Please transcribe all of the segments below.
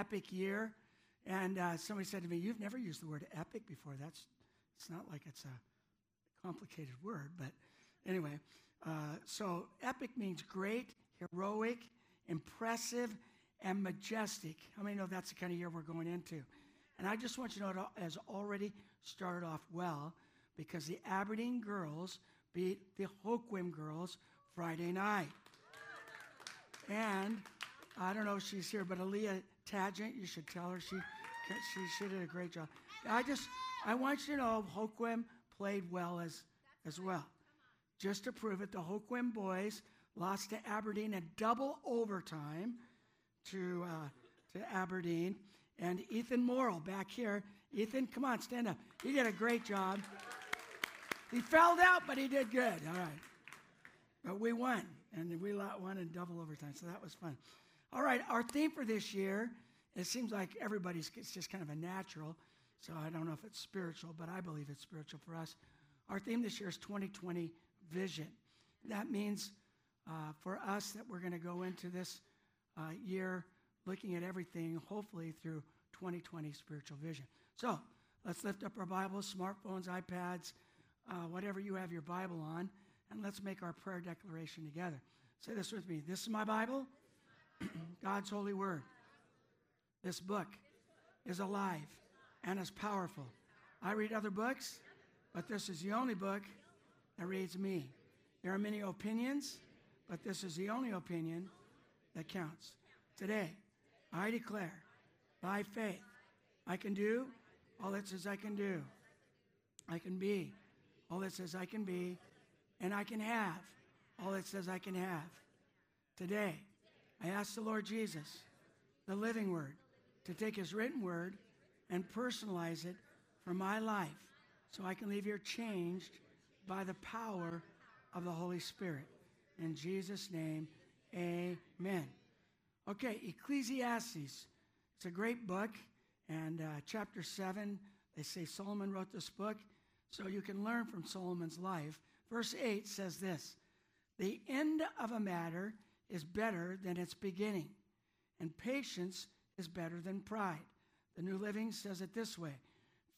epic year. And uh, somebody said to me, You've never used the word epic before. That's, it's not like it's a complicated word, but anyway. Uh, so, epic means great, heroic, impressive, and majestic. How many know that's the kind of year we're going into? And I just want you to know it has already started off well because the Aberdeen girls beat the Hoquiam girls Friday night. And I don't know if she's here, but Aaliyah Tagent, you should tell her she, she, she did a great job. I just, I want you to know Hoquiam played well as, as well. Just to prove it, the Hoquiam boys lost to Aberdeen in double overtime to, uh, to Aberdeen. And Ethan Morrill back here. Ethan, come on, stand up. He did a great job. He fell out, but he did good. All right. But we won, and we won in double overtime, so that was fun. All right, our theme for this year, it seems like everybody's, it's just kind of a natural, so I don't know if it's spiritual, but I believe it's spiritual for us. Our theme this year is 2020 vision. That means uh, for us that we're going to go into this uh, year looking at everything, hopefully through 2020 spiritual vision. So let's lift up our Bibles, smartphones, iPads, uh, whatever you have your Bible on, and let's make our prayer declaration together. Say this with me. This is my Bible, God's holy word. This book is alive and is powerful. I read other books, but this is the only book that reads me. There are many opinions, but this is the only opinion that counts. Today, I declare by faith I can do all that says I can do. I can be all that says I can be, and I can have all that says I can have. Today, I ask the Lord Jesus, the living word, to take his written word and personalize it for my life so I can leave here changed by the power of the Holy Spirit. In Jesus' name, amen. Okay, Ecclesiastes. It's a great book, and uh, chapter 7, they say Solomon wrote this book, so you can learn from Solomon's life. Verse 8 says this The end of a matter is better than its beginning, and patience is better than pride. The New Living says it this way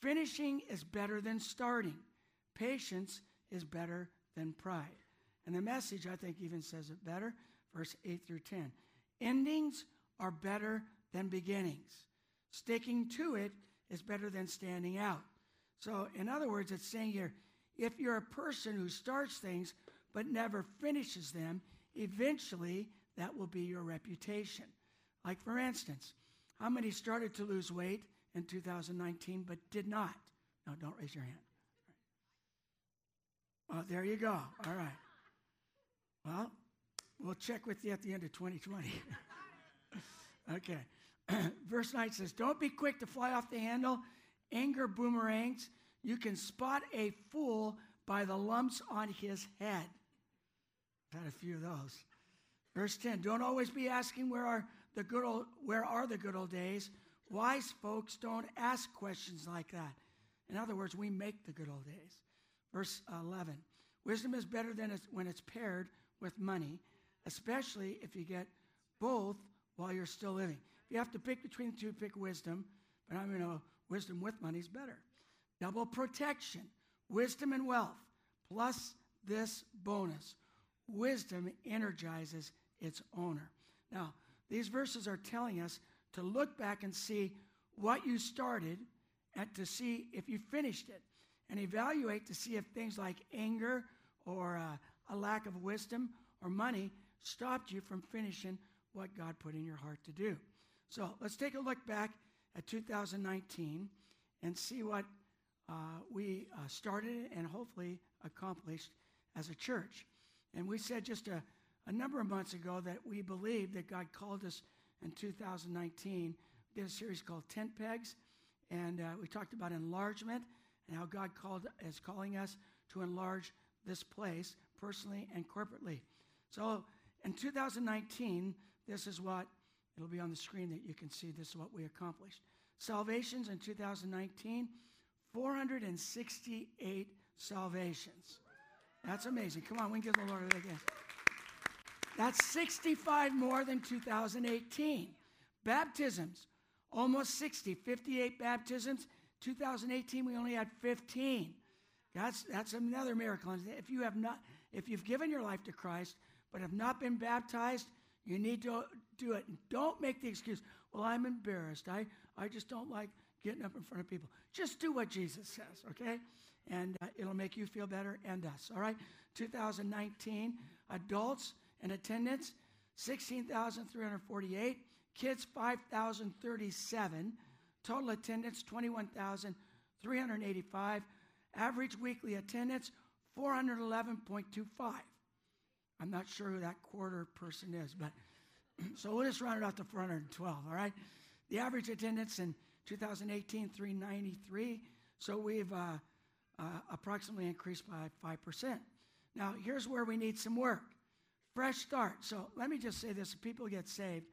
Finishing is better than starting, patience is better than pride. And the message, I think, even says it better, verse 8 through 10. Endings are better than beginnings. Sticking to it is better than standing out. So, in other words, it's saying here if you're a person who starts things but never finishes them, eventually that will be your reputation. Like, for instance, how many started to lose weight in 2019 but did not? No, don't raise your hand. Well, there you go. All right. Well, we'll check with you at the end of 2020. okay. Verse 9 says, Don't be quick to fly off the handle. Anger boomerangs. You can spot a fool by the lumps on his head. I've had a few of those. Verse 10 Don't always be asking where are the good old, where are the good old days. Wise folks don't ask questions like that. In other words, we make the good old days. Verse 11 Wisdom is better than it's, when it's paired with money, especially if you get both while you're still living. If you have to pick between the two, pick wisdom, but I mean, know wisdom with money is better. Double protection, wisdom and wealth, plus this bonus. Wisdom energizes its owner. Now, these verses are telling us to look back and see what you started and to see if you finished it and evaluate to see if things like anger or uh, a lack of wisdom or money stopped you from finishing what God put in your heart to do. So let's take a look back at 2019 and see what uh, we uh, started and hopefully accomplished as a church. And we said just a, a number of months ago that we believed that God called us in 2019. We did a series called Tent Pegs, and uh, we talked about enlargement and how God called is calling us to enlarge this place personally and corporately. So in 2019, this is what it'll be on the screen that you can see this is what we accomplished. Salvations in 2019, 468 salvations. That's amazing. Come on, we can give the Lord a again. That's 65 more than 2018. Baptisms, almost 60, 58 baptisms. 2018, we only had 15. That's, that's another miracle. And if you have not, if you've given your life to Christ but have not been baptized, you need to do it. Don't make the excuse, well, I'm embarrassed. I, I just don't like getting up in front of people. Just do what Jesus says, okay? And uh, it'll make you feel better and us, all right? 2019, adults in attendance, 16,348. Kids, 5,037. Total attendance, 21,385. Average weekly attendance, 411.25. I'm not sure who that quarter person is, but so we'll just round it out to 412, all right? The average attendance in 2018, 393. So we've uh, uh, approximately increased by 5%. Now, here's where we need some work fresh start. So let me just say this people get saved.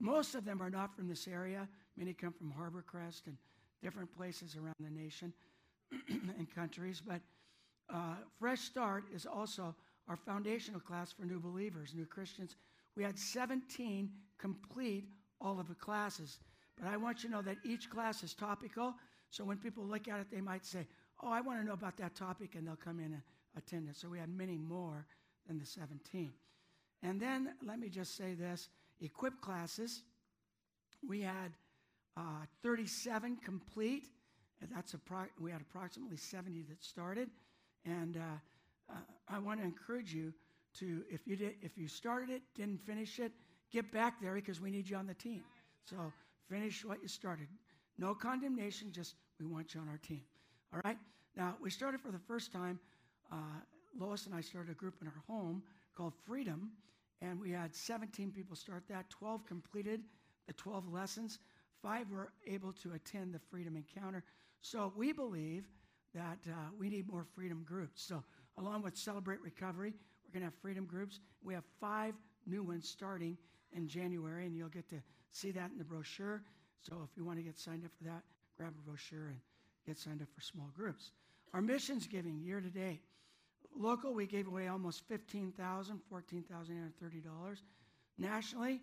Most of them are not from this area. Many come from Harbor Crest and different places around the nation and countries. But uh, Fresh Start is also our foundational class for new believers, new Christians. We had 17 complete all of the classes. But I want you to know that each class is topical. So when people look at it, they might say, Oh, I want to know about that topic, and they'll come in and attend it. So we had many more than the 17. And then let me just say this equip classes, we had uh, 37 complete. That's appro- we had approximately 70 that started. And uh, uh, I want to encourage you to, if you, did, if you started it, didn't finish it, get back there because we need you on the team. So finish what you started. No condemnation, just we want you on our team. All right? Now, we started for the first time. Uh, Lois and I started a group in our home called Freedom, and we had 17 people start that. 12 completed the 12 lessons. Five were able to attend the Freedom Encounter. So we believe that uh, we need more freedom groups. So, along with Celebrate Recovery, we're going to have freedom groups. We have five new ones starting in January, and you'll get to see that in the brochure. So, if you want to get signed up for that, grab a brochure and get signed up for small groups. Our missions giving year to date. Local, we gave away almost $15,000, $14,830. Nationally,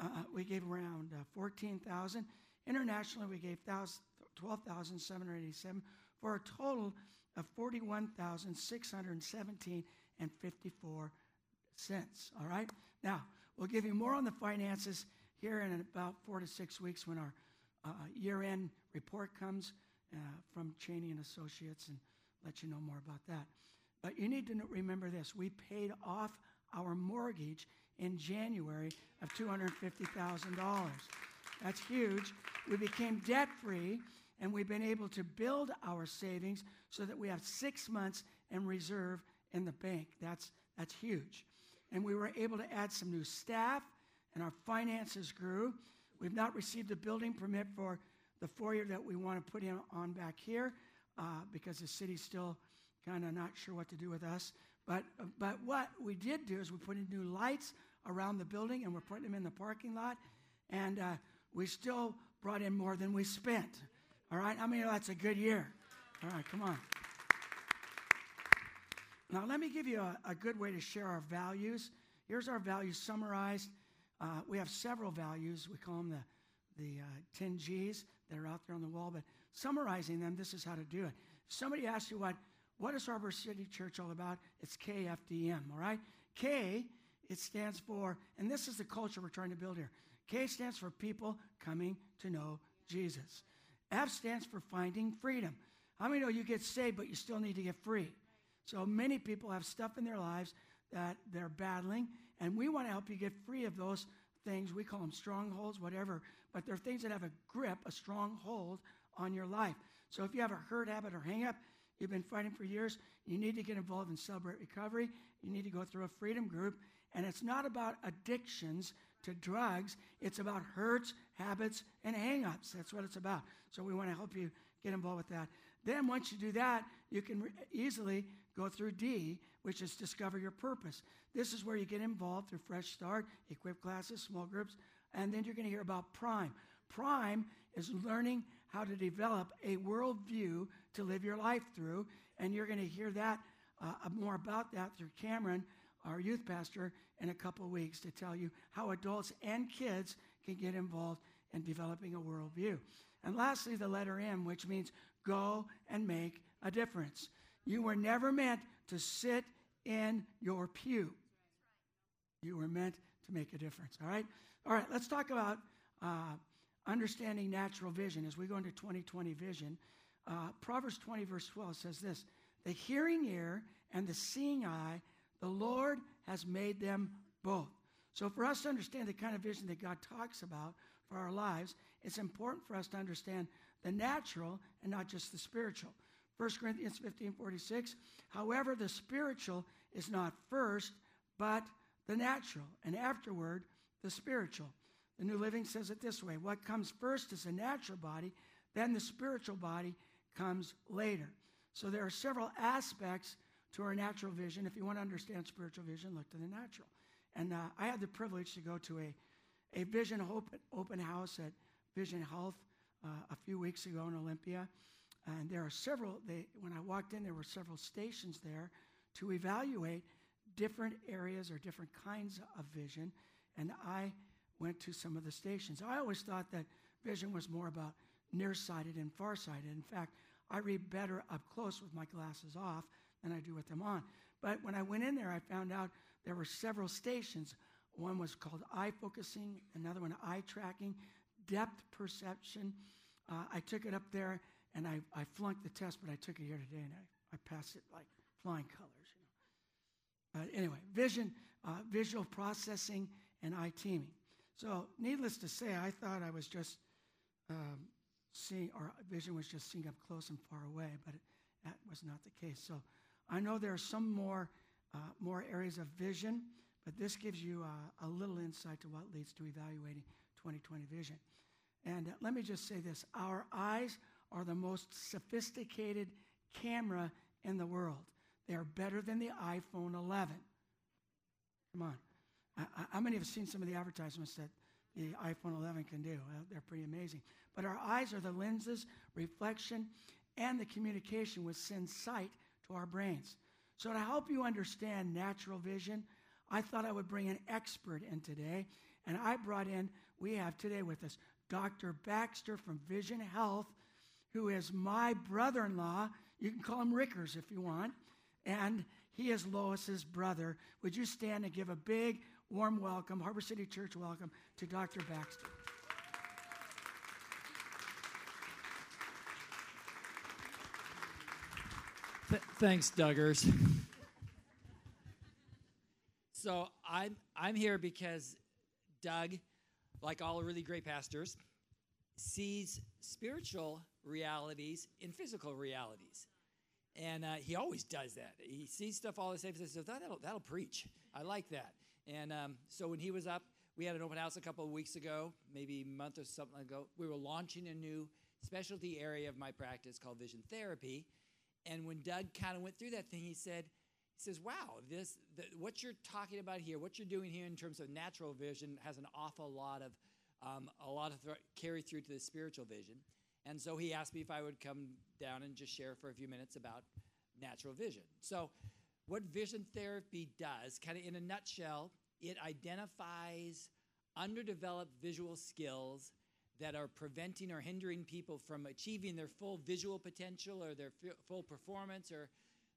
uh, we gave around uh, 14,000. Internationally, we gave 12,787 for a total of 41,617 and 54 cents. All right. Now we'll give you more on the finances here in about four to six weeks when our uh, year-end report comes uh, from Cheney and Associates, and let you know more about that. But you need to remember this: we paid off our mortgage in January of $250,000. That's huge. We became debt free and we've been able to build our savings so that we have six months in reserve in the bank. That's, that's huge. And we were able to add some new staff, and our finances grew. We've not received a building permit for the foyer that we want to put in on back here uh, because the city's still kind of not sure what to do with us. But, but what we did do is we put in new lights around the building and we're putting them in the parking lot. And uh, we still brought in more than we spent. All right? I mean, that's a good year. All right, come on. Now, let me give you a, a good way to share our values. Here's our values summarized. Uh, we have several values. We call them the, the uh, 10 G's that are out there on the wall, but summarizing them, this is how to do it. If somebody asks you what, what is Harbor City Church all about? It's KFDM, all right? K, it stands for, and this is the culture we're trying to build here. K stands for people coming to know Jesus. F stands for finding freedom. How many know you get saved, but you still need to get free? So many people have stuff in their lives that they're battling, and we want to help you get free of those things. We call them strongholds, whatever, but they're things that have a grip, a stronghold on your life. So if you have a hurt habit or hang up, you've been fighting for years, you need to get involved in Celebrate Recovery. You need to go through a freedom group. And it's not about addictions to drugs, it's about hurts, habits, and hang ups. That's what it's about. So we want to help you get involved with that. Then once you do that, you can re- easily go through D, which is discover your purpose. This is where you get involved through Fresh Start, equip classes, small groups, and then you're going to hear about Prime. Prime is learning how to develop a worldview to live your life through, and you're going to hear that uh, more about that through Cameron, our youth pastor, in a couple of weeks to tell you how adults and kids can get involved in developing a worldview. And lastly, the letter M, which means go and make a difference. You were never meant to sit in your pew. You were meant to make a difference. All right? All right, let's talk about uh, understanding natural vision as we go into 2020 vision. Uh, Proverbs 20, verse 12 says this The hearing ear and the seeing eye, the Lord has made them both. So, for us to understand the kind of vision that God talks about for our lives, it's important for us to understand the natural and not just the spiritual. 1 Corinthians 15 46, however, the spiritual is not first, but the natural, and afterward, the spiritual. The New Living says it this way what comes first is the natural body, then the spiritual body comes later. So there are several aspects to our natural vision. If you want to understand spiritual vision, look to the natural. And uh, I had the privilege to go to a, a vision open, open house at Vision Health uh, a few weeks ago in Olympia. And there are several, they, when I walked in, there were several stations there to evaluate different areas or different kinds of vision. And I went to some of the stations. I always thought that vision was more about nearsighted and farsighted. In fact, I read better up close with my glasses off than I do with them on. But when I went in there, I found out there were several stations. One was called eye focusing, another one eye tracking, depth perception. Uh, I took it up there and I, I flunked the test, but I took it here today and I, I passed it like flying colors. You know. Uh, anyway, vision, uh, visual processing, and eye teaming. So, needless to say, I thought I was just um, seeing, or vision was just seeing up close and far away, but that was not the case. So, I know there are some more, uh, more areas of vision, but this gives you uh, a little insight to what leads to evaluating 2020 vision. And uh, let me just say this our eyes are the most sophisticated camera in the world. They are better than the iPhone 11. Come on. How many have seen some of the advertisements that the iPhone 11 can do? They're pretty amazing. But our eyes are the lenses, reflection, and the communication which sends sight to our brains. So, to help you understand natural vision, I thought I would bring an expert in today. And I brought in, we have today with us Dr. Baxter from Vision Health, who is my brother in law. You can call him Rickers if you want. And he is Lois's brother. Would you stand and give a big warm welcome, Harbor City Church welcome to Dr. Baxter. Th- thanks, Duggars. so I'm I'm here because Doug, like all really great pastors, sees spiritual realities in physical realities. And uh, he always does that. He sees stuff all the same. Says, that'll, that'll preach. I like that. And um, so when he was up, we had an open house a couple of weeks ago, maybe a month or something ago. We were launching a new specialty area of my practice called vision therapy. And when Doug kind of went through that thing, he said, he says, "Wow, this the, what you're talking about here, what you're doing here in terms of natural vision, has an awful lot of um, a lot of th- carry through to the spiritual vision." And so he asked me if I would come down and just share for a few minutes about natural vision. So what vision therapy does, kind of in a nutshell, it identifies underdeveloped visual skills that are preventing or hindering people from achieving their full visual potential or their full performance or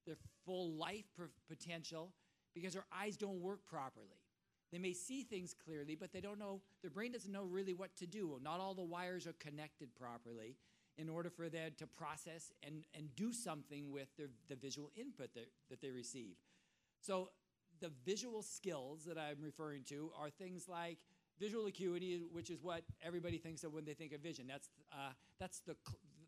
their full life potential because their eyes don't work properly. They may see things clearly, but they don't know, their brain doesn't know really what to do. Not all the wires are connected properly in order for them to process and, and do something with their, the visual input that, that they receive. So, the visual skills that I'm referring to are things like visual acuity, which is what everybody thinks of when they think of vision. That's, uh, that's the,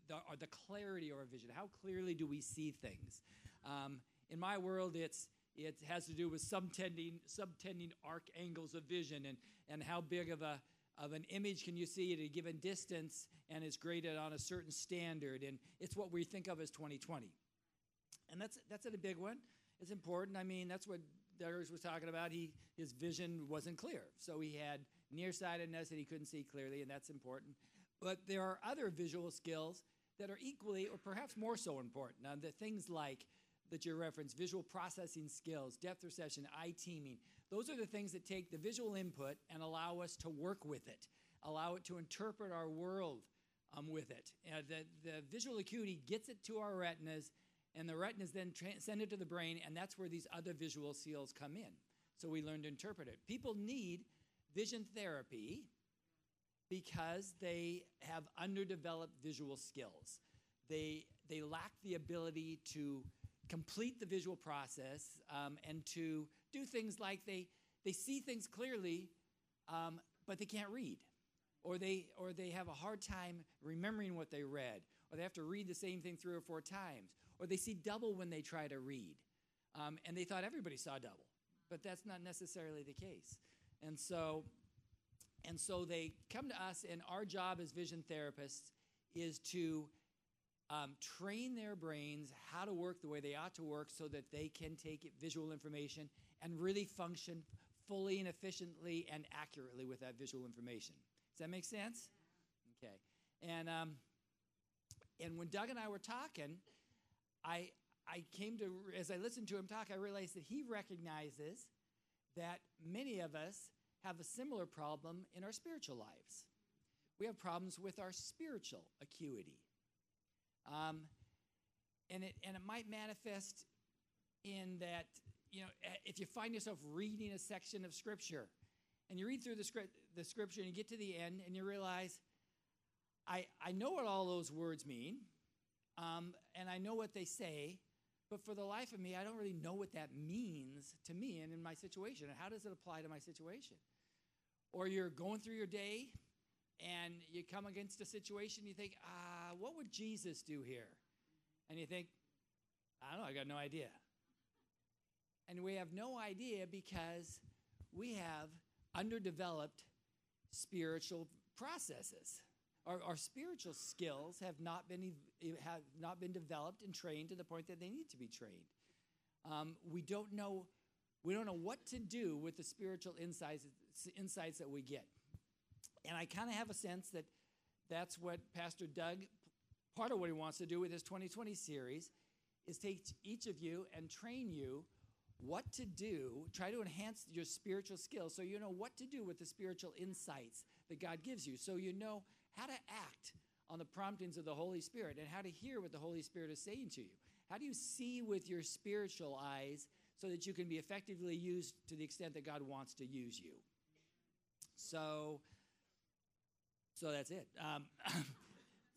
the, the clarity of our vision. How clearly do we see things? Um, in my world, it's, it has to do with subtending, subtending arc angles of vision and, and how big of a, of an image can you see at a given distance and it's graded on a certain standard and it's what we think of as 2020 and that's that's a big one it's important i mean that's what Darius was talking about he his vision wasn't clear so he had nearsightedness and he couldn't see clearly and that's important but there are other visual skills that are equally or perhaps more so important now the things like that you referenced visual processing skills depth perception eye teaming those are the things that take the visual input and allow us to work with it. allow it to interpret our world um, with it. The, the visual acuity gets it to our retinas, and the retina is then tra- send it to the brain, and that's where these other visual seals come in. So we learn to interpret it. People need vision therapy because they have underdeveloped visual skills. They, they lack the ability to complete the visual process um, and to do things like they, they see things clearly, um, but they can't read. Or they, or they have a hard time remembering what they read. Or they have to read the same thing three or four times. Or they see double when they try to read. Um, and they thought everybody saw double. But that's not necessarily the case. And so, and so they come to us, and our job as vision therapists is to um, train their brains how to work the way they ought to work so that they can take visual information and really function fully and efficiently and accurately with that visual information. Does that make sense? Okay. And um, and when Doug and I were talking, I I came to as I listened to him talk, I realized that he recognizes that many of us have a similar problem in our spiritual lives. We have problems with our spiritual acuity. Um, and, it, and it might manifest in that, you know, if you find yourself reading a section of Scripture and you read through the, script, the Scripture and you get to the end and you realize, I, I know what all those words mean um, and I know what they say, but for the life of me, I don't really know what that means to me and in my situation. And how does it apply to my situation? Or you're going through your day and you come against a situation, you think, ah, what would Jesus do here? And you think, I don't know, I got no idea. And we have no idea because we have underdeveloped spiritual processes. Our, our spiritual skills have not been have not been developed and trained to the point that they need to be trained. Um, we don't know we don't know what to do with the spiritual insights insights that we get. And I kind of have a sense that that's what Pastor Doug, part of what he wants to do with his 2020 series, is take each of you and train you what to do, try to enhance your spiritual skills so you know what to do with the spiritual insights that God gives you, so you know how to act on the promptings of the Holy Spirit and how to hear what the Holy Spirit is saying to you. How do you see with your spiritual eyes so that you can be effectively used to the extent that God wants to use you? So, so that's it. Um,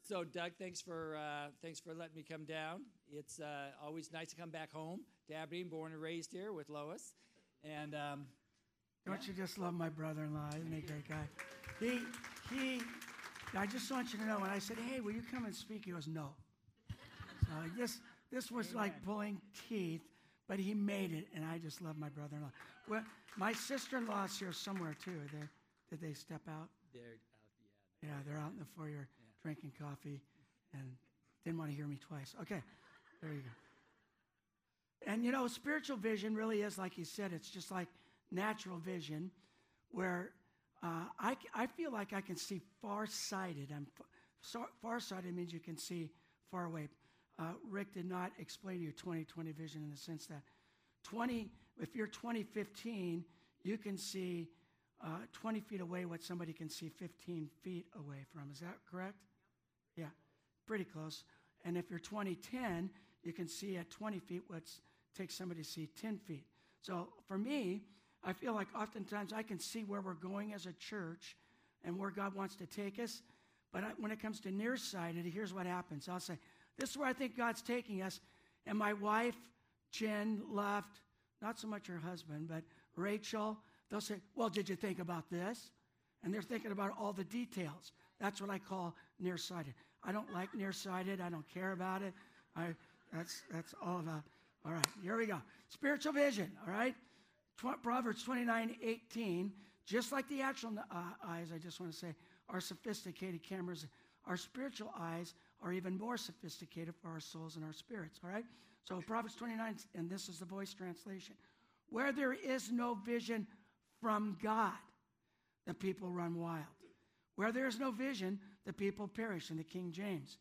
so, Doug, thanks for uh, thanks for letting me come down. It's uh, always nice to come back home to Aberdeen, born and raised here with Lois. And um, don't yeah. you just love my brother-in-law? Isn't he a great guy? He he. I just want you to know when I said, "Hey, will you come and speak?" He goes, "No." So this this was Amen. like pulling teeth, but he made it, and I just love my brother-in-law. Well, my sister-in-law's here somewhere too. There, did they step out? They're out, yeah, they're out in the foyer yeah. drinking coffee and didn't want to hear me twice. Okay, there you go. And you know, spiritual vision really is, like you said, it's just like natural vision, where uh, I, I feel like I can see far-sighted. I'm far-sighted means you can see far away. Uh, Rick did not explain to you 2020 vision in the sense that 20, if you're 2015, you can see uh, 20 feet away what somebody can see 15 feet away from. Is that correct? Yeah, pretty close. And if you're 2010, you can see at 20 feet what takes somebody to see 10 feet. So for me, I feel like oftentimes I can see where we're going as a church and where God wants to take us. But I, when it comes to nearsighted, here's what happens. I'll say, This is where I think God's taking us. And my wife, Jen, left, not so much her husband, but Rachel, They'll say, Well, did you think about this? And they're thinking about all the details. That's what I call nearsighted. I don't like nearsighted. I don't care about it. I, that's, that's all about. All right, here we go. Spiritual vision, all right? Proverbs 29 18, just like the actual uh, eyes, I just want to say, are sophisticated cameras. Our spiritual eyes are even more sophisticated for our souls and our spirits, all right? So Proverbs 29, and this is the voice translation. Where there is no vision, from God, the people run wild. Where there is no vision, the people perish, in the King James.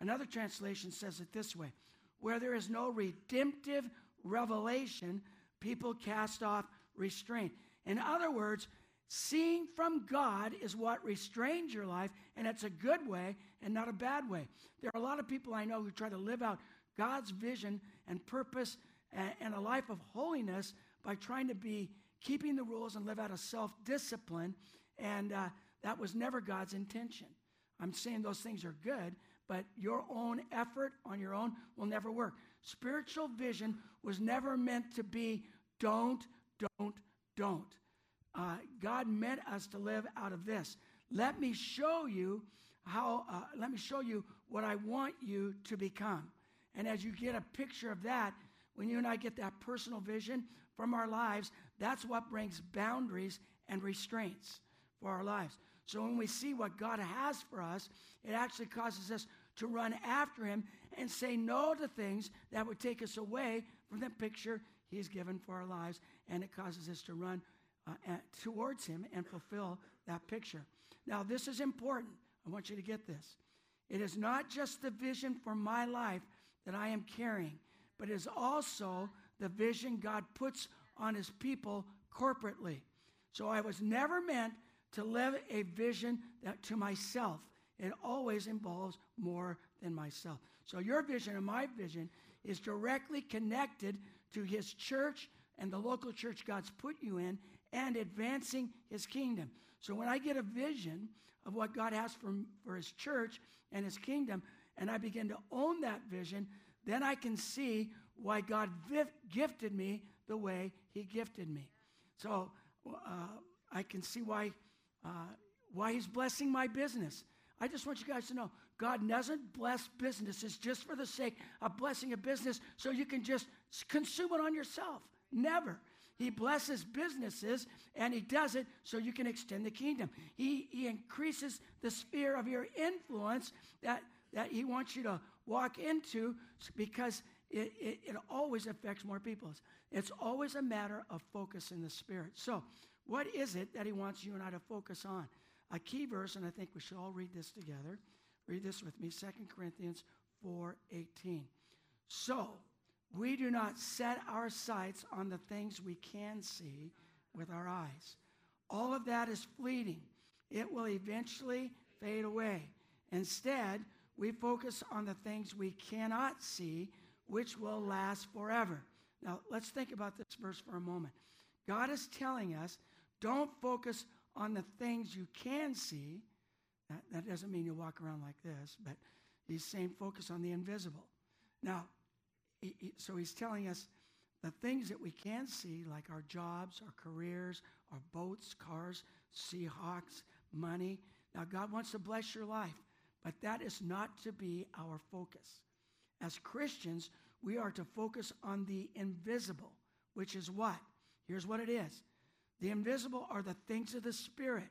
Another translation says it this way Where there is no redemptive revelation, people cast off restraint. In other words, Seeing from God is what restrains your life, and it's a good way and not a bad way. There are a lot of people I know who try to live out God's vision and purpose and, a life of holiness by trying to be keeping the rules and live out of self discipline, and uh, that was never God's intention. I'm saying those things are good, but your own effort on your own will never work. Spiritual vision was never meant to be don't, don't, don't. Uh, God meant us to live out of this. Let me show you how, uh, let me show you what I want you to become. And as you get a picture of that, when you and I get that personal vision from our lives, that's what brings boundaries and restraints for our lives. So when we see what God has for us, it actually causes us to run after Him and say no to things that would take us away from the picture He's given for our lives. And it causes us to run uh, towards Him and fulfill that picture. Now, this is important. I want you to get this. It is not just the vision for my life that I am carrying, but it is also the vision God puts on His people corporately. So I was never meant to live a vision that to myself. It always involves more than myself. So your vision and my vision is directly connected to his church and the local church God's put you in and advancing his kingdom. So when I get a vision of what God has for, for his church and his kingdom, and I begin to own that vision, then I can see why God gifted me the way he gifted me. So uh, I can see why, uh, why he's blessing my business. I just want you guys to know God doesn't bless businesses just for the sake of blessing a business so you can just consume it on yourself. Never. He blesses businesses and he does it so you can extend the kingdom. He, he increases the sphere of your influence that, that he wants you to walk into because it, it, it always affects more people. It's always a matter of focus in the spirit. So, what is it that he wants you and I to focus on? A key verse, and I think we should all read this together. Read this with me, 2 Corinthians 4:18. So, we do not set our sights on the things we can see with our eyes. All of that is fleeting. It will eventually fade away. Instead, we focus on the things we cannot see, which will last forever. Now, let's think about this verse for a moment. God is telling us don't focus on the things you can see. That, that doesn't mean you walk around like this, but he's saying focus on the invisible. Now, he, he, so he's telling us the things that we can see, like our jobs, our careers, our boats, cars, Seahawks, money. Now, God wants to bless your life, but that is not to be our focus. As Christians, we are to focus on the invisible, which is what? Here's what it is the invisible are the things of the Spirit,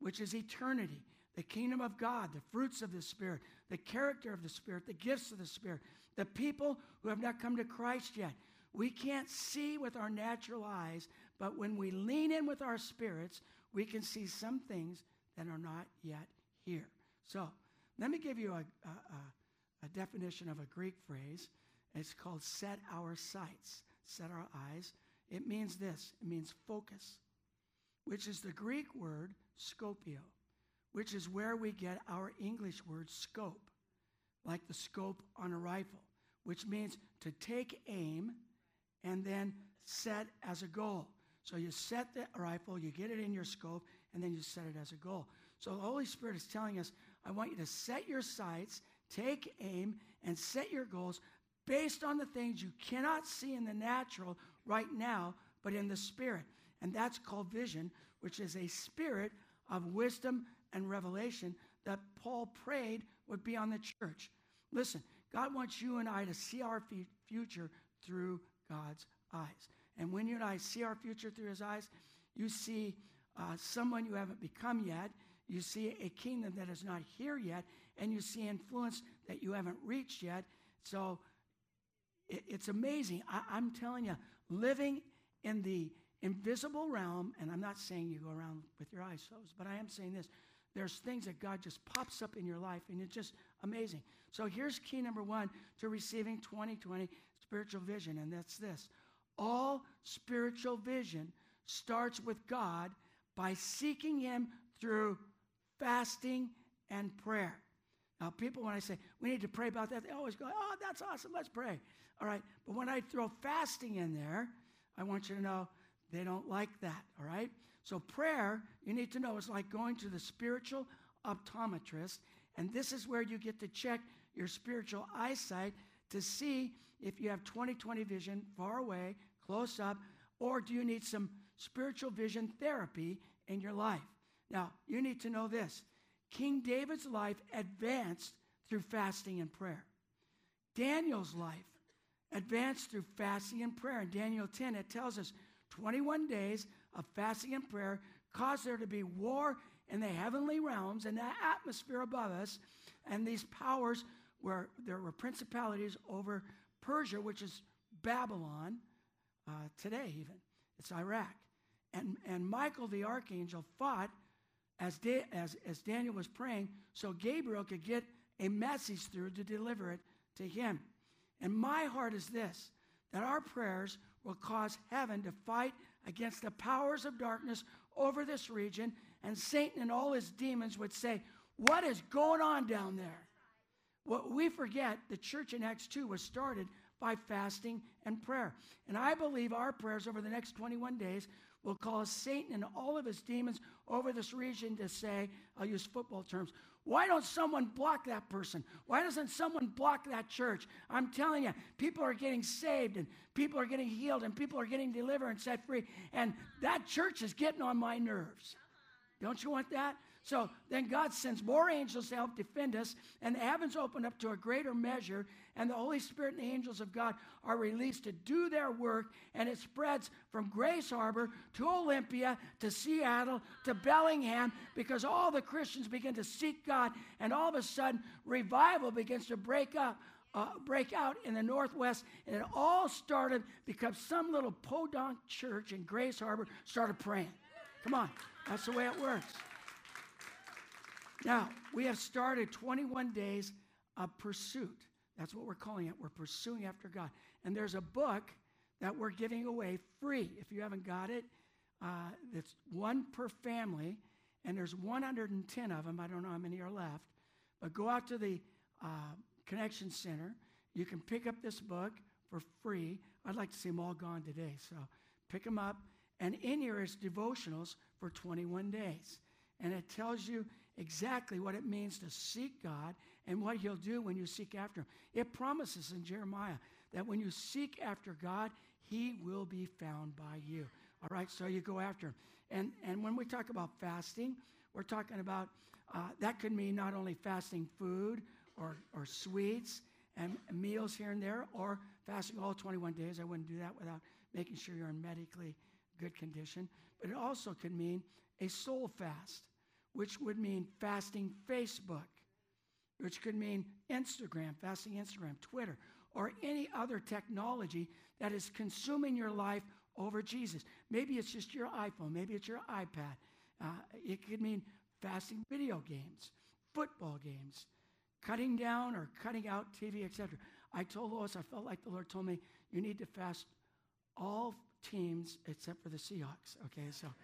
which is eternity, the kingdom of God, the fruits of the Spirit, the character of the Spirit, the gifts of the Spirit, the people who have not come to Christ yet. We can't see with our natural eyes, but when we lean in with our spirits, we can see some things that are not yet here. So, let me give you a, a, a definition of a Greek phrase. It's called set our sights, set our eyes. It means this it means focus, which is the Greek word scopio, which is where we get our English word scope, like the scope on a rifle, which means to take aim and then set as a goal. So you set the rifle, you get it in your scope, and then you set it as a goal. So the Holy Spirit is telling us, I want you to set your sights, take aim, and set your goals based on the things you cannot see in the natural right now, but in the spirit. And that's called vision, which is a spirit of wisdom and revelation that Paul prayed would be on the church. Listen, God wants you and I to see our future through God's eyes. And when you and I see our future through his eyes, you see uh, someone you haven't become yet. You see a kingdom that is not here yet, and you see influence that you haven't reached yet. So it, it's amazing. I, am telling you, living in the invisible realm, and I'm not saying you go around with your eyes closed, but I am saying this. There's things that God just pops up in your life, and it's just amazing. So here's key number one to receiving 2020 spiritual vision, and that's this all spiritual vision starts with God by seeking Him through fasting and prayer. Now, people, when I say we need to pray about that, they always go, oh, that's awesome, let's pray. All right, but when I throw fasting in there, I want you to know they don't like that, all right? So, prayer, you need to know, is like going to the spiritual optometrist, and this is where you get to check your spiritual eyesight to see if you have 20 20 vision far away, close up, or do you need some spiritual vision therapy in your life? Now, you need to know this King David's life advanced through fasting and prayer. Daniel's life advanced through fasting and prayer. In Daniel 10, it tells us 21 days of fasting and prayer caused there to be war in the heavenly realms and the atmosphere above us. And these powers were, there were principalities over Persia, which is Babylon uh, today, even. It's Iraq. And, and Michael the archangel fought as, da- as, as Daniel was praying so Gabriel could get a message through to deliver it to him. And my heart is this that our prayers will cause heaven to fight against the powers of darkness over this region, and Satan and all his demons would say, What is going on down there? What we forget, the church in Acts 2 was started by fasting and prayer. And I believe our prayers over the next 21 days will cause Satan and all of his demons over this region to say, I'll use football terms, why don't someone block that person? Why doesn't someone block that church? I'm telling you, people are getting saved and people are getting healed and people are getting delivered and set free. And that church is getting on my nerves. Don't you want that? So then God sends more angels to help defend us, and the heavens open up to a greater measure, and the Holy Spirit and the angels of God are released to do their work, and it spreads from Grays Harbor to Olympia to Seattle to Bellingham because all the Christians begin to seek God, and all of a sudden, revival begins to break up. Uh, break out in the Northwest, and it all started because some little podunk church in Grays Harbor started praying. Come on, that's the way it works. Now, we have started 21 days of pursuit. That's what we're calling it. We're pursuing after God. And there's a book that we're giving away free. If you haven't got it, uh, it's one per family, and there's 110 of them. I don't know how many are left. But go out to the uh, Connection Center. You can pick up this book for free. I'd like to see them all gone today, so pick them up. And in here is devotionals for 21 days. And it tells you exactly what it means to seek God and what He'll do when you seek after Him. It promises in Jeremiah that when you seek after God, He will be found by you. All right, so you go after Him. And, and when we talk about fasting, we're talking about uh, that could mean not only fasting food or, or sweets and meals here and there, or fasting all 21 days. I wouldn't do that without making sure you're medically good condition. But it also could mean a soul fast which would mean fasting Facebook, which could mean Instagram, fasting Instagram, Twitter, or any other technology that is consuming your life over Jesus. Maybe it's just your iPhone, maybe it's your iPad. Uh, it could mean fasting video games, football games, cutting down or cutting out TV, etc. I told Lois, I felt like the Lord told me, you need to fast all teams except for the Seahawks. Okay, so.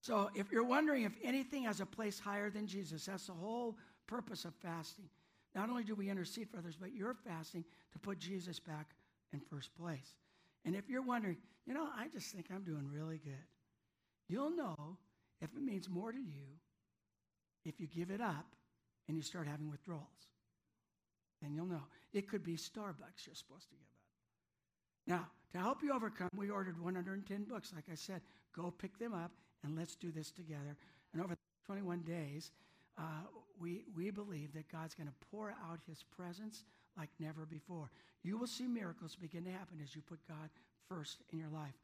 So if you're wondering if anything has a place higher than Jesus, that's the whole purpose of fasting. Not only do we intercede for others, but you're fasting to put Jesus back in first place. And if you're wondering, you know, I just think I'm doing really good, you'll know if it means more to you if you give it up and you start having withdrawals. Then you'll know. It could be Starbucks you're supposed to give up. Now, to help you overcome, we ordered 110 books. Like I said, go pick them up and let's do this together. And over 21 days, uh, we, we believe that God's going to pour out his presence like never before. You will see miracles begin to happen as you put God first in your life.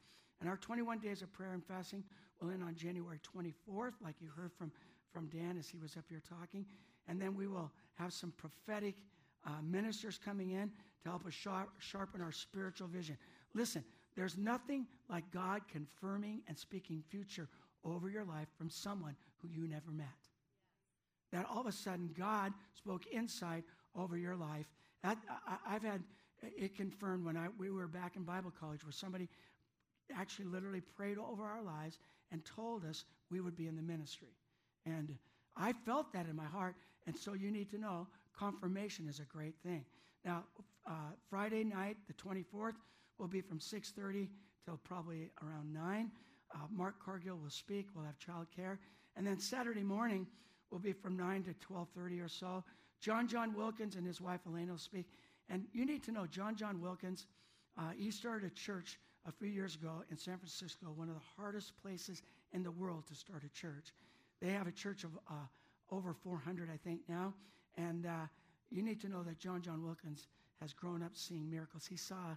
And our 21 days of prayer and fasting will end on January 24th, like you heard from, from Dan as he was up here talking. And then we will have some prophetic uh, ministers coming in to help us sharp, sharpen our spiritual vision. Listen, there's nothing like God confirming and speaking future over your life from someone who you never met. That all of a sudden God spoke insight over your life. I, have had it confirmed when I, we were back in Bible college where somebody actually literally prayed over our lives and told us we would be in the ministry. And I felt that in my heart. And so you need to know confirmation is a great thing. Now, uh, Friday night, the 24th, will be from 6.30 till probably around 9. Uh, Mark Cargill will speak. We'll have childcare. And then Saturday morning will be from 9 to 12.30 or so. John John Wilkins and his wife Elaine will speak. And you need to know John John Wilkins, uh, he started a church a few years ago in San Francisco, one of the hardest places in the world to start a church. They have a church of uh, over 400, I think, now. And uh, you need to know that John John Wilkins has grown up seeing miracles. He saw,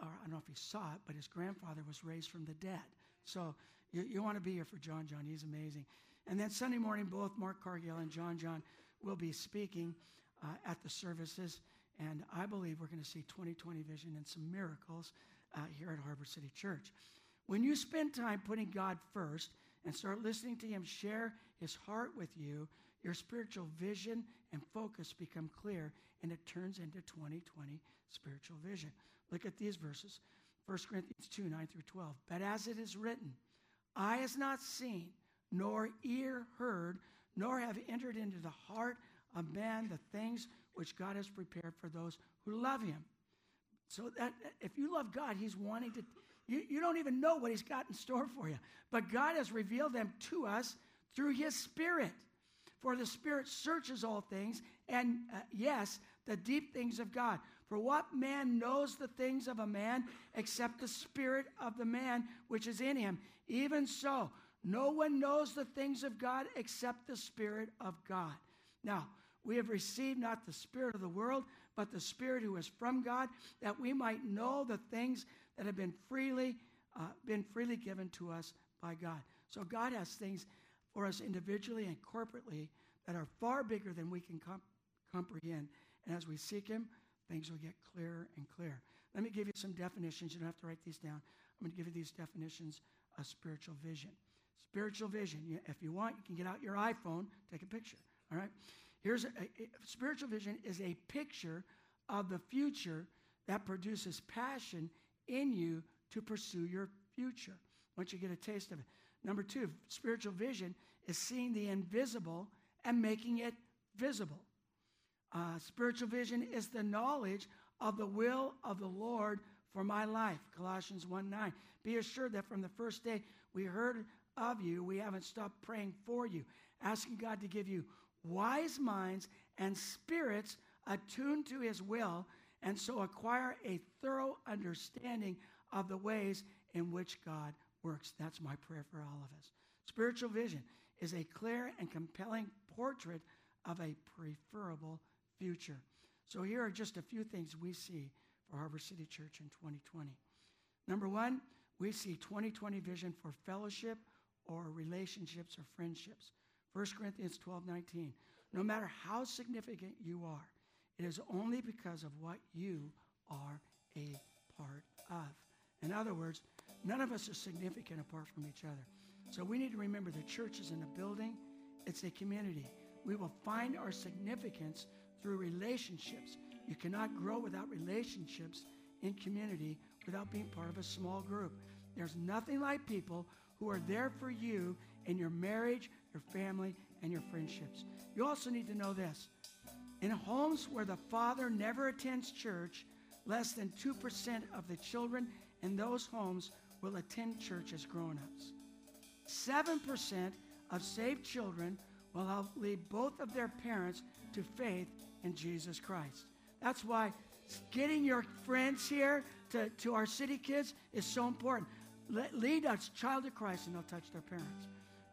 or I don't know if he saw it, but his grandfather was raised from the dead. So you, you want to be here for John John. He's amazing. And then Sunday morning, both Mark Cargill and John John will be speaking uh, at the services. And I believe we're going to see 2020 vision and some miracles uh, here at Harbor City Church. When you spend time putting God first and start listening to Him share His heart with you, your spiritual vision and focus become clear and it turns into 2020 spiritual vision. Look at these verses 1 Corinthians 2 9 through 12. But as it is written, eye has not seen, nor ear heard, nor have entered into the heart of man the things which God has prepared for those who love him. So that if you love God, he's wanting to you, you don't even know what he's got in store for you. But God has revealed them to us through his spirit. For the spirit searches all things, and uh, yes, the deep things of God. For what man knows the things of a man except the spirit of the man which is in him? Even so, no one knows the things of God except the Spirit of God. Now, we have received not the Spirit of the world, but the Spirit who is from God, that we might know the things that have been freely, uh, been freely given to us by God. So God has things for us individually and corporately that are far bigger than we can comp- comprehend. And as we seek Him, things will get clearer and clearer. Let me give you some definitions. You don't have to write these down. I'm going to give you these definitions of spiritual vision. Spiritual vision. If you want, you can get out your iPhone, take a picture. All right? Here's a, a, spiritual vision is a picture of the future that produces passion in you to pursue your future once you get a taste of it. Number two, spiritual vision is seeing the invisible and making it visible. Uh, spiritual vision is the knowledge of the will of the Lord for my life. Colossians 1 9. Be assured that from the first day we heard of you, we haven't stopped praying for you, asking God to give you wise minds and spirits attuned to his will, and so acquire a thorough understanding of the ways in which God works. That's my prayer for all of us. Spiritual vision is a clear and compelling portrait of a preferable future. So here are just a few things we see for Harbor City Church in 2020. Number one, we see 2020 vision for fellowship or relationships or friendships. 1 Corinthians 12 19. No matter how significant you are, it is only because of what you are a part of. In other words, none of us are significant apart from each other. So we need to remember the church is in a building, it's a community. We will find our significance through relationships. You cannot grow without relationships in community without being part of a small group. There's nothing like people who are there for you in your marriage, your family, and your friendships. You also need to know this. In homes where the father never attends church, less than 2% of the children in those homes will attend church as grown ups. 7% of saved children will help lead both of their parents to faith in Jesus Christ. That's why getting your friends here to, to our city kids is so important. Lead a child to Christ and they'll touch their parents.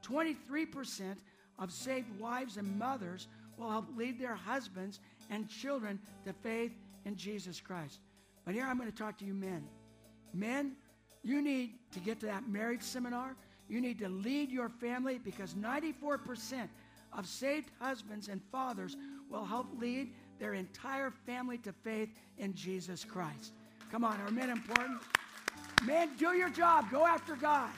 23% of saved wives and mothers will help lead their husbands and children to faith in Jesus Christ. But here I'm going to talk to you men. Men, you need to get to that marriage seminar. You need to lead your family because 94% of saved husbands and fathers will help lead their entire family to faith in Jesus Christ. Come on, are men important? Men, do your job. Go after God.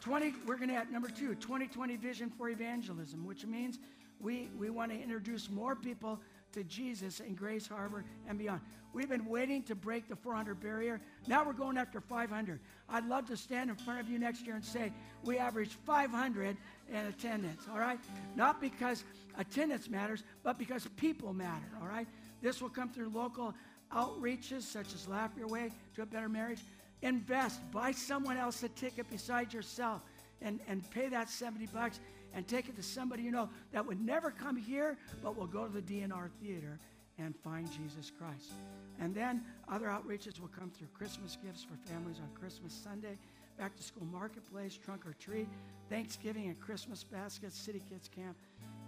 20, we're going to add number two, 2020 vision for evangelism, which means we, we want to introduce more people to Jesus in Grays Harbor and beyond. We've been waiting to break the 400 barrier. Now we're going after 500. I'd love to stand in front of you next year and say we averaged 500 in attendance, all right? Not because attendance matters, but because people matter, all right? This will come through local outreaches such as Laugh Your Way to a Better Marriage. Invest, buy someone else a ticket besides yourself and, and pay that 70 bucks and take it to somebody you know that would never come here but will go to the D&R Theater and find Jesus Christ. And then other outreaches will come through Christmas gifts for families on Christmas Sunday, back to school marketplace, trunk or treat, Thanksgiving and Christmas baskets, City Kids Camp.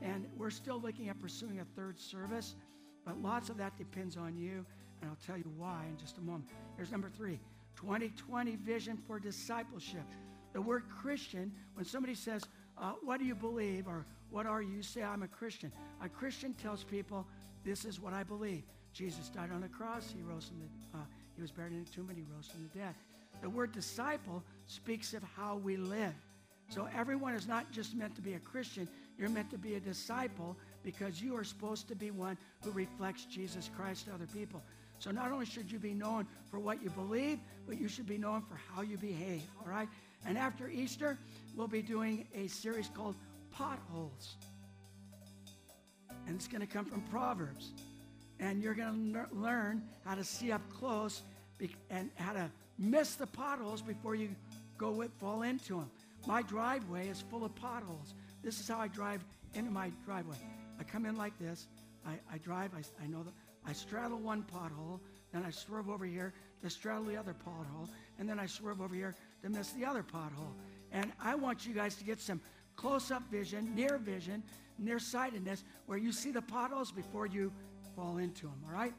And we're still looking at pursuing a third service, but lots of that depends on you. And I'll tell you why in just a moment. Here's number three 2020 vision for discipleship. The word Christian, when somebody says, uh, What do you believe? or What are you? you say, I'm a Christian. A Christian tells people, This is what I believe. Jesus died on the cross. He rose from the, uh, he was buried in a tomb, and he rose from the dead. The word disciple speaks of how we live. So everyone is not just meant to be a Christian. You're meant to be a disciple because you are supposed to be one who reflects Jesus Christ to other people. So not only should you be known for what you believe, but you should be known for how you behave, all right? And after Easter, we'll be doing a series called Potholes. And it's going to come from Proverbs. And you're going to learn how to see up close and how to miss the potholes before you go with, fall into them. My driveway is full of potholes. This is how I drive into my driveway. I come in like this. I, I drive. I, I know that I straddle one pothole. Then I swerve over here to straddle the other pothole. And then I swerve over here to miss the other pothole. And I want you guys to get some close up vision, near vision, nearsightedness, where you see the potholes before you fall into them. All right?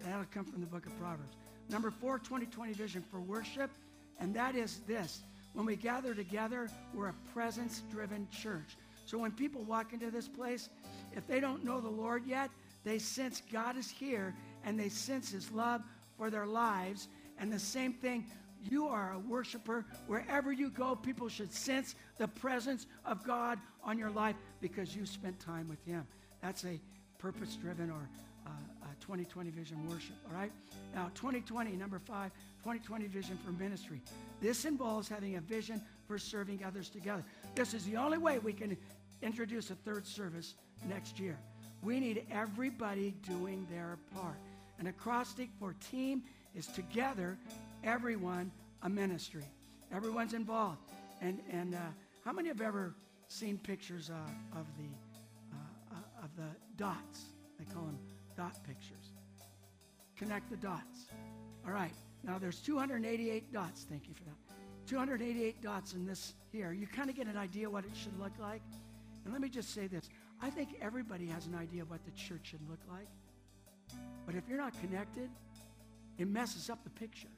That'll come from the book of Proverbs. Number four, 2020 vision for worship. And that is this when we gather together, we're a presence driven church. So when people walk into this place, if they don't know the Lord yet, they sense God is here and they sense His love for their lives. And the same thing, you are a worshiper. Wherever you go, people should sense the presence of God on your life because you spent time with Him. That's a purpose driven or uh, 2020 vision worship, all right? Now, 2020, number five, 2020 vision for ministry. This involves having a vision for serving others together. This is the only way we can introduce a third service next year. We need everybody doing their part. An acrostic for team is together, everyone a ministry. Everyone's involved. And, and uh, how many have ever seen pictures uh, of, the, uh, uh of the dots? They call them dot pictures. Connect the dots. All right. Now there's 288 dots. Thank you for that. 288 dots in this here. You kind of get an idea what it should look like. And let me just say this. I think everybody has an idea of what the church should look like. But if you're not connected, it messes up the picture.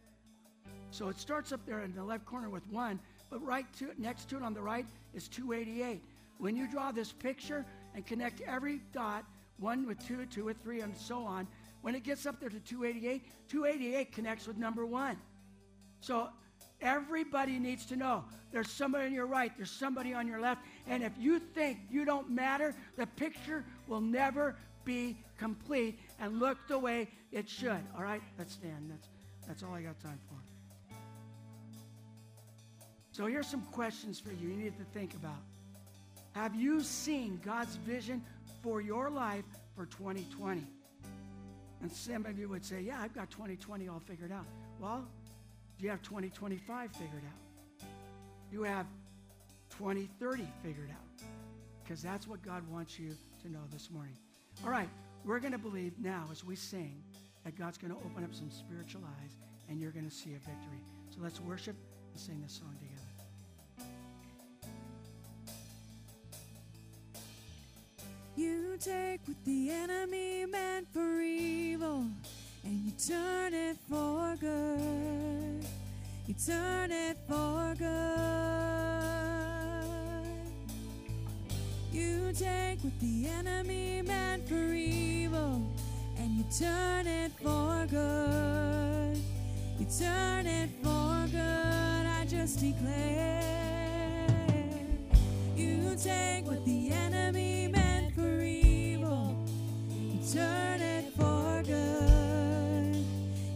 So it starts up there in the left corner with one, but right to it, next to it on the right is 288. When you draw this picture and connect every dot, one with two, two with three, and so on, when it gets up there to 288, 288 connects with number one. So everybody needs to know there's somebody on your right, there's somebody on your left, and if you think you don't matter, the picture will never be complete and look the way it should. All right, let's stand. That's, that's all I got time for. So here's some questions for you you need to think about. Have you seen God's vision for your life for 2020? And some of you would say, Yeah, I've got 2020 all figured out. Well, do you have 2025 figured out? You have 2030 figured out. Because that's what God wants you to know this morning. All right, we're going to believe now as we sing that God's going to open up some spiritual eyes and you're going to see a victory. So let's worship and sing this song together. You take what the enemy meant for evil and you turn it for good. You turn it for good. You take what the enemy meant for evil and you turn it for good. You turn it for good. I just declare. You take what the enemy turn it for good.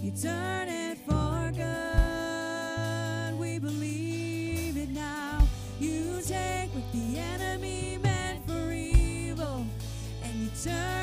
You turn it for good. We believe it now. You take what the enemy meant for evil and you turn.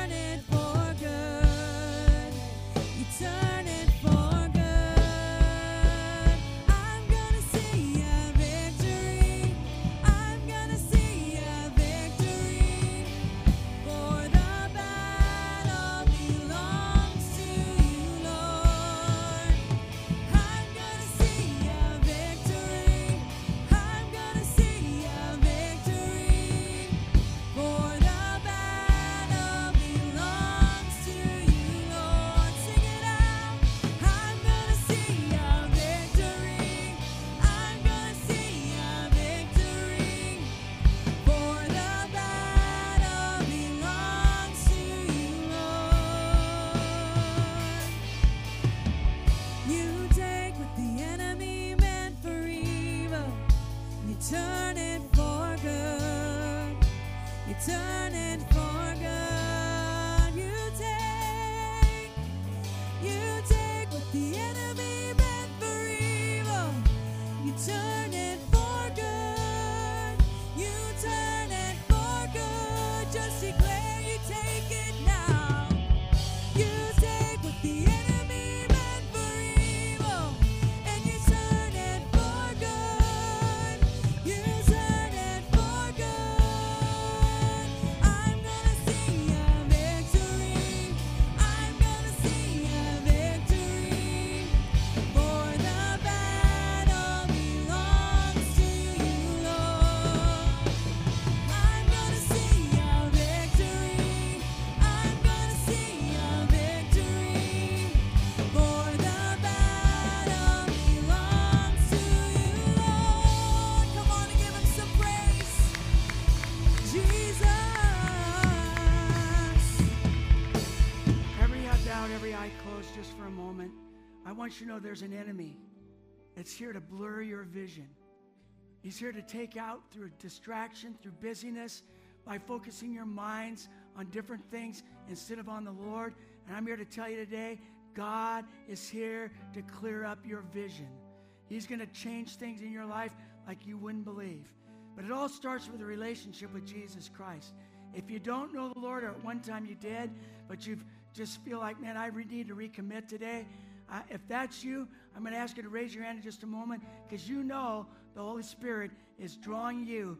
Want you to know there's an enemy that's here to blur your vision. He's here to take out through distraction, through busyness, by focusing your minds on different things instead of on the Lord. And I'm here to tell you today God is here to clear up your vision. He's going to change things in your life like you wouldn't believe. But it all starts with a relationship with Jesus Christ. If you don't know the Lord, or at one time you did, but you just feel like, man, I need to recommit today, if that's you, I'm going to ask you to raise your hand in just a moment because you know the Holy Spirit is drawing you